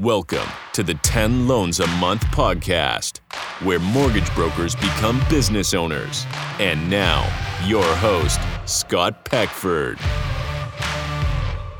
Welcome to the 10 Loans a Month podcast, where mortgage brokers become business owners. And now, your host, Scott Peckford.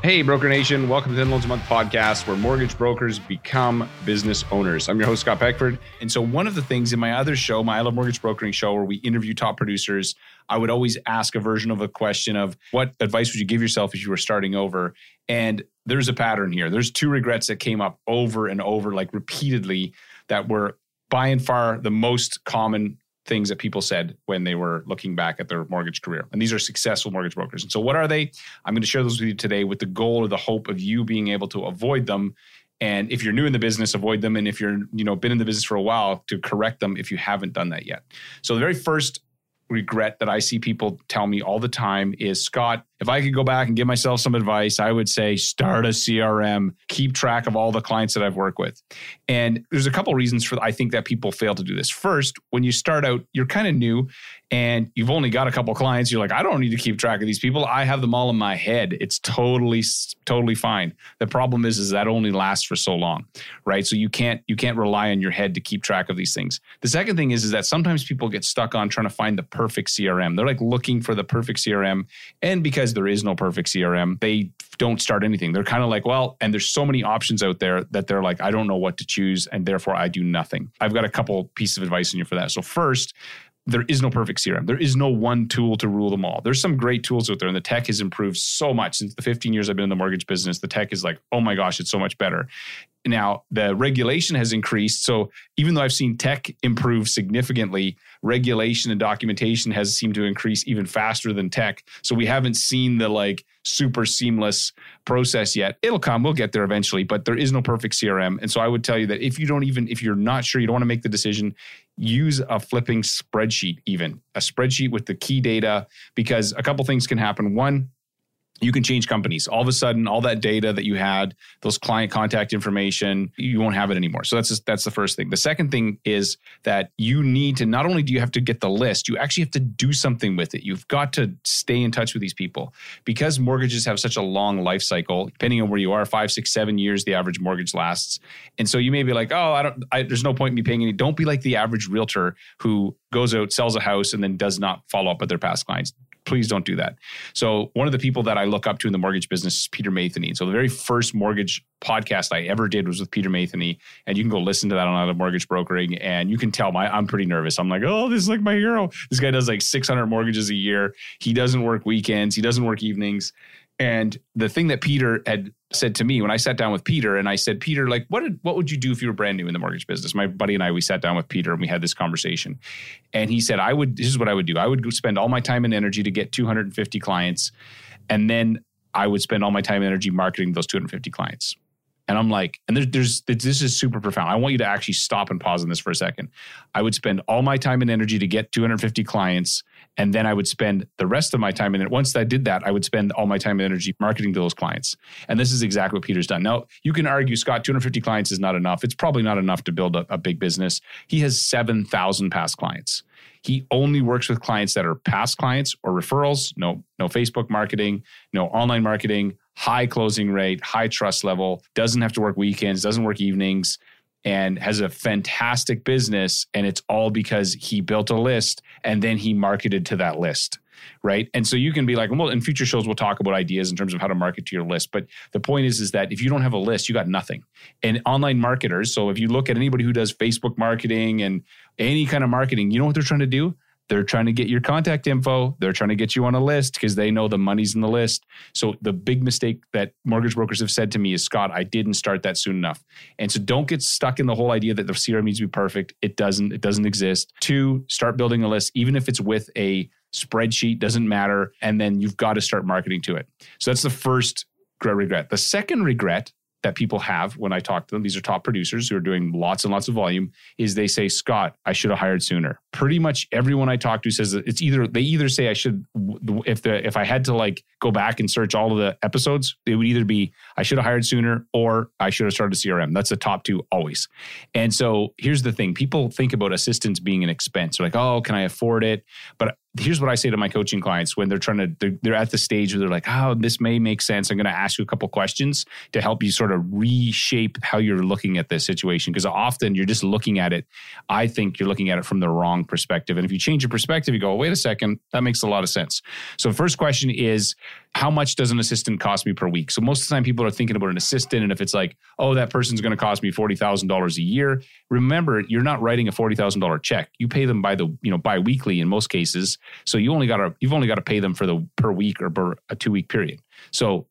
Hey, Broker Nation. Welcome to the 10 Loans a Month podcast, where mortgage brokers become business owners. I'm your host, Scott Peckford. And so, one of the things in my other show, my I Love Mortgage Brokering show, where we interview top producers, I would always ask a version of a question of what advice would you give yourself if you were starting over? And there's a pattern here. There's two regrets that came up over and over, like repeatedly, that were by and far the most common things that people said when they were looking back at their mortgage career. And these are successful mortgage brokers. And so, what are they? I'm going to share those with you today with the goal or the hope of you being able to avoid them. And if you're new in the business, avoid them. And if you're, you know, been in the business for a while, to correct them if you haven't done that yet. So the very first regret that I see people tell me all the time is Scott, if I could go back and give myself some advice, I would say start a CRM, keep track of all the clients that I've worked with. And there's a couple reasons for I think that people fail to do this. First, when you start out, you're kind of new and you've only got a couple clients, you're like, I don't need to keep track of these people. I have them all in my head. It's totally, totally fine. The problem is, is that only lasts for so long, right? So you can't you can't rely on your head to keep track of these things. The second thing is, is that sometimes people get stuck on trying to find the perfect CRM. They're like looking for the perfect CRM, and because there is no perfect CRM, they don't start anything. They're kind of like, well, and there's so many options out there that they're like, I don't know what to choose, and therefore I do nothing. I've got a couple pieces of advice in you for that. So first, there is no perfect CRM. There is no one tool to rule them all. There's some great tools out there, and the tech has improved so much since the 15 years I've been in the mortgage business. The tech is like, oh my gosh, it's so much better. Now, the regulation has increased. So even though I've seen tech improve significantly, regulation and documentation has seemed to increase even faster than tech. So we haven't seen the like super seamless process yet. It'll come, we'll get there eventually, but there is no perfect CRM. And so I would tell you that if you don't even, if you're not sure, you don't want to make the decision, use a flipping spreadsheet, even a spreadsheet with the key data, because a couple things can happen. One, you can change companies. All of a sudden, all that data that you had, those client contact information, you won't have it anymore. So that's just, that's the first thing. The second thing is that you need to not only do you have to get the list, you actually have to do something with it. You've got to stay in touch with these people because mortgages have such a long life cycle. Depending on where you are, five, six, seven years, the average mortgage lasts. And so you may be like, oh, I don't. I, there's no point in me paying any. Don't be like the average realtor who goes out, sells a house, and then does not follow up with their past clients please don't do that. So one of the people that I look up to in the mortgage business is Peter Matheny. So the very first mortgage podcast I ever did was with Peter Matheny, and you can go listen to that on the mortgage brokering, and you can tell my I'm pretty nervous. I'm like, oh, this is like my hero. This guy does like 600 mortgages a year. He doesn't work weekends. He doesn't work evenings. And the thing that Peter had said to me when I sat down with Peter and I said, Peter, like, what did, what would you do if you were brand new in the mortgage business? My buddy and I, we sat down with Peter and we had this conversation. And he said, I would, this is what I would do. I would spend all my time and energy to get 250 clients. And then I would spend all my time and energy marketing those 250 clients. And I'm like, and there's, there's, this is super profound. I want you to actually stop and pause on this for a second. I would spend all my time and energy to get 250 clients. And then I would spend the rest of my time. And once I did that, I would spend all my time and energy marketing to those clients. And this is exactly what Peter's done. Now, you can argue, Scott, 250 clients is not enough. It's probably not enough to build a, a big business. He has 7,000 past clients. He only works with clients that are past clients or referrals, no, no Facebook marketing, no online marketing, high closing rate, high trust level, doesn't have to work weekends, doesn't work evenings, and has a fantastic business. And it's all because he built a list and then he marketed to that list. Right. And so you can be like, well, in future shows, we'll talk about ideas in terms of how to market to your list. But the point is, is that if you don't have a list, you got nothing. And online marketers, so if you look at anybody who does Facebook marketing and any kind of marketing, you know what they're trying to do? They're trying to get your contact info. They're trying to get you on a list because they know the money's in the list. So the big mistake that mortgage brokers have said to me is, Scott, I didn't start that soon enough. And so don't get stuck in the whole idea that the CRM needs to be perfect. It doesn't. It doesn't exist. Two, start building a list, even if it's with a spreadsheet, doesn't matter. And then you've got to start marketing to it. So that's the first regret. The second regret that people have when I talk to them, these are top producers who are doing lots and lots of volume, is they say, Scott, I should have hired sooner. Pretty much everyone I talk to says that it's either they either say I should if the if I had to like go back and search all of the episodes, it would either be I should have hired sooner or I should have started a CRM. That's the top two always. And so here's the thing: people think about assistance being an expense. They're like, oh, can I afford it? But here's what I say to my coaching clients when they're trying to, they're, they're at the stage where they're like, oh, this may make sense. I'm going to ask you a couple questions to help you sort of reshape how you're looking at this situation. Because often you're just looking at it. I think you're looking at it from the wrong perspective. And if you change your perspective, you go, wait a second, that makes a lot of sense. So, first question is, how much does an assistant cost me per week? So most of the time people are thinking about an assistant. And if it's like, oh, that person's going to cost me $40,000 a year, remember, you're not writing a $40,000 check. You pay them by the, you know, bi-weekly in most cases. So you only got to, you've only got to pay them for the per week or per a two week period. So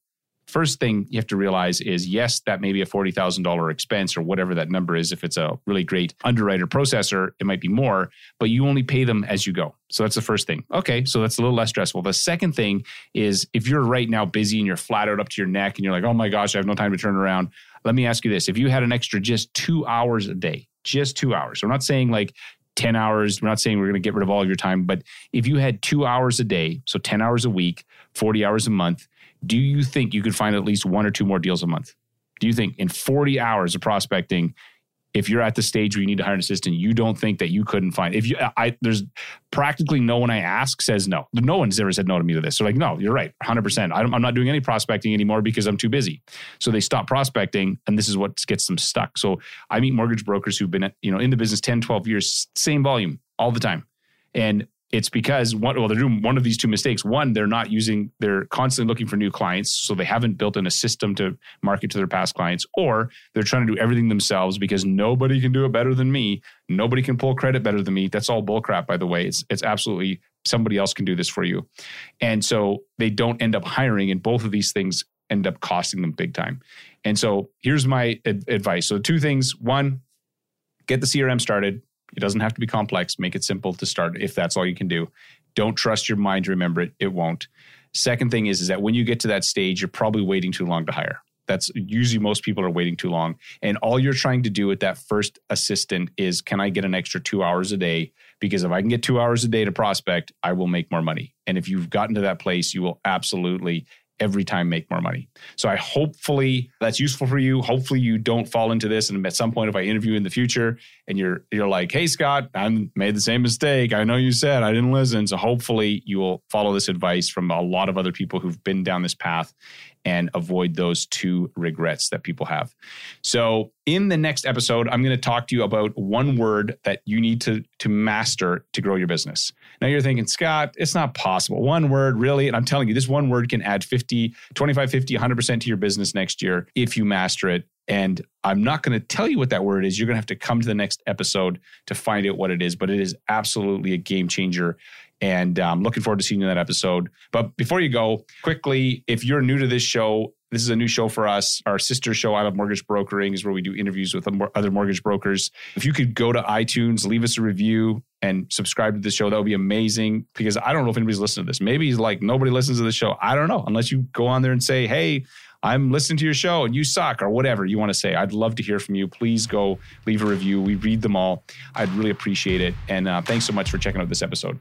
first thing you have to realize is yes, that may be a $40,000 expense or whatever that number is. If it's a really great underwriter processor, it might be more, but you only pay them as you go. So that's the first thing. Okay, so that's a little less stressful. The second thing is if you're right now busy and you're flat out up to your neck and you're like, oh my gosh, I have no time to turn around. Let me ask you this. If you had an extra just two hours a day, just two hours, I'm not saying like 10 hours. We're not saying we're going to get rid of all of your time, but if you had two hours a day, so 10 hours a week, 40 hours a month, do you think you could find at least one or two more deals a month? Do you think in 40 hours of prospecting, if you're at the stage where you need to hire an assistant, you don't think that you couldn't find if you I there's practically no one I ask says no. No one's ever said no to me to this. So like, no, you're right, 100. percent I'm not doing any prospecting anymore because I'm too busy. So they stop prospecting, and this is what gets them stuck. So I meet mortgage brokers who've been you know in the business 10, 12 years, same volume all the time, and it's because one, well, they're doing one of these two mistakes. One, they're not using, they're constantly looking for new clients. So they haven't built in a system to market to their past clients, or they're trying to do everything themselves because nobody can do it better than me. Nobody can pull credit better than me. That's all bullcrap, by the way. It's, it's absolutely somebody else can do this for you. And so they don't end up hiring, and both of these things end up costing them big time. And so here's my ad- advice. So, two things. One, get the CRM started it doesn't have to be complex. Make it simple to start if that's all you can do. Don't trust your mind to remember it. It won't. Second thing is, is that when you get to that stage, you're probably waiting too long to hire. That's usually most people are waiting too long. And all you're trying to do with that first assistant is can I get an extra two hours a day? Because if I can get two hours a day to prospect, I will make more money. And if you've gotten to that place, you will absolutely every time make more money. So I hopefully that's useful for you. Hopefully you don't fall into this and at some point if I interview in the future and you're you're like, "Hey Scott, I made the same mistake. I know you said I didn't listen." So hopefully you will follow this advice from a lot of other people who've been down this path and avoid those two regrets that people have. So, in the next episode, I'm going to talk to you about one word that you need to, to master to grow your business. Now, you're thinking, Scott, it's not possible. One word, really? And I'm telling you, this one word can add 50, 25, 50, 100% to your business next year if you master it. And I'm not going to tell you what that word is. You're going to have to come to the next episode to find out what it is, but it is absolutely a game changer and I'm um, looking forward to seeing you in that episode. But before you go, quickly, if you're new to this show, this is a new show for us. Our sister show, I Love Mortgage Brokering, is where we do interviews with other mortgage brokers. If you could go to iTunes, leave us a review, and subscribe to the show, that would be amazing. Because I don't know if anybody's listening to this. Maybe he's like nobody listens to the show. I don't know unless you go on there and say, "Hey, I'm listening to your show and you suck or whatever you want to say. I'd love to hear from you. Please go leave a review. We read them all. I'd really appreciate it. And uh, thanks so much for checking out this episode.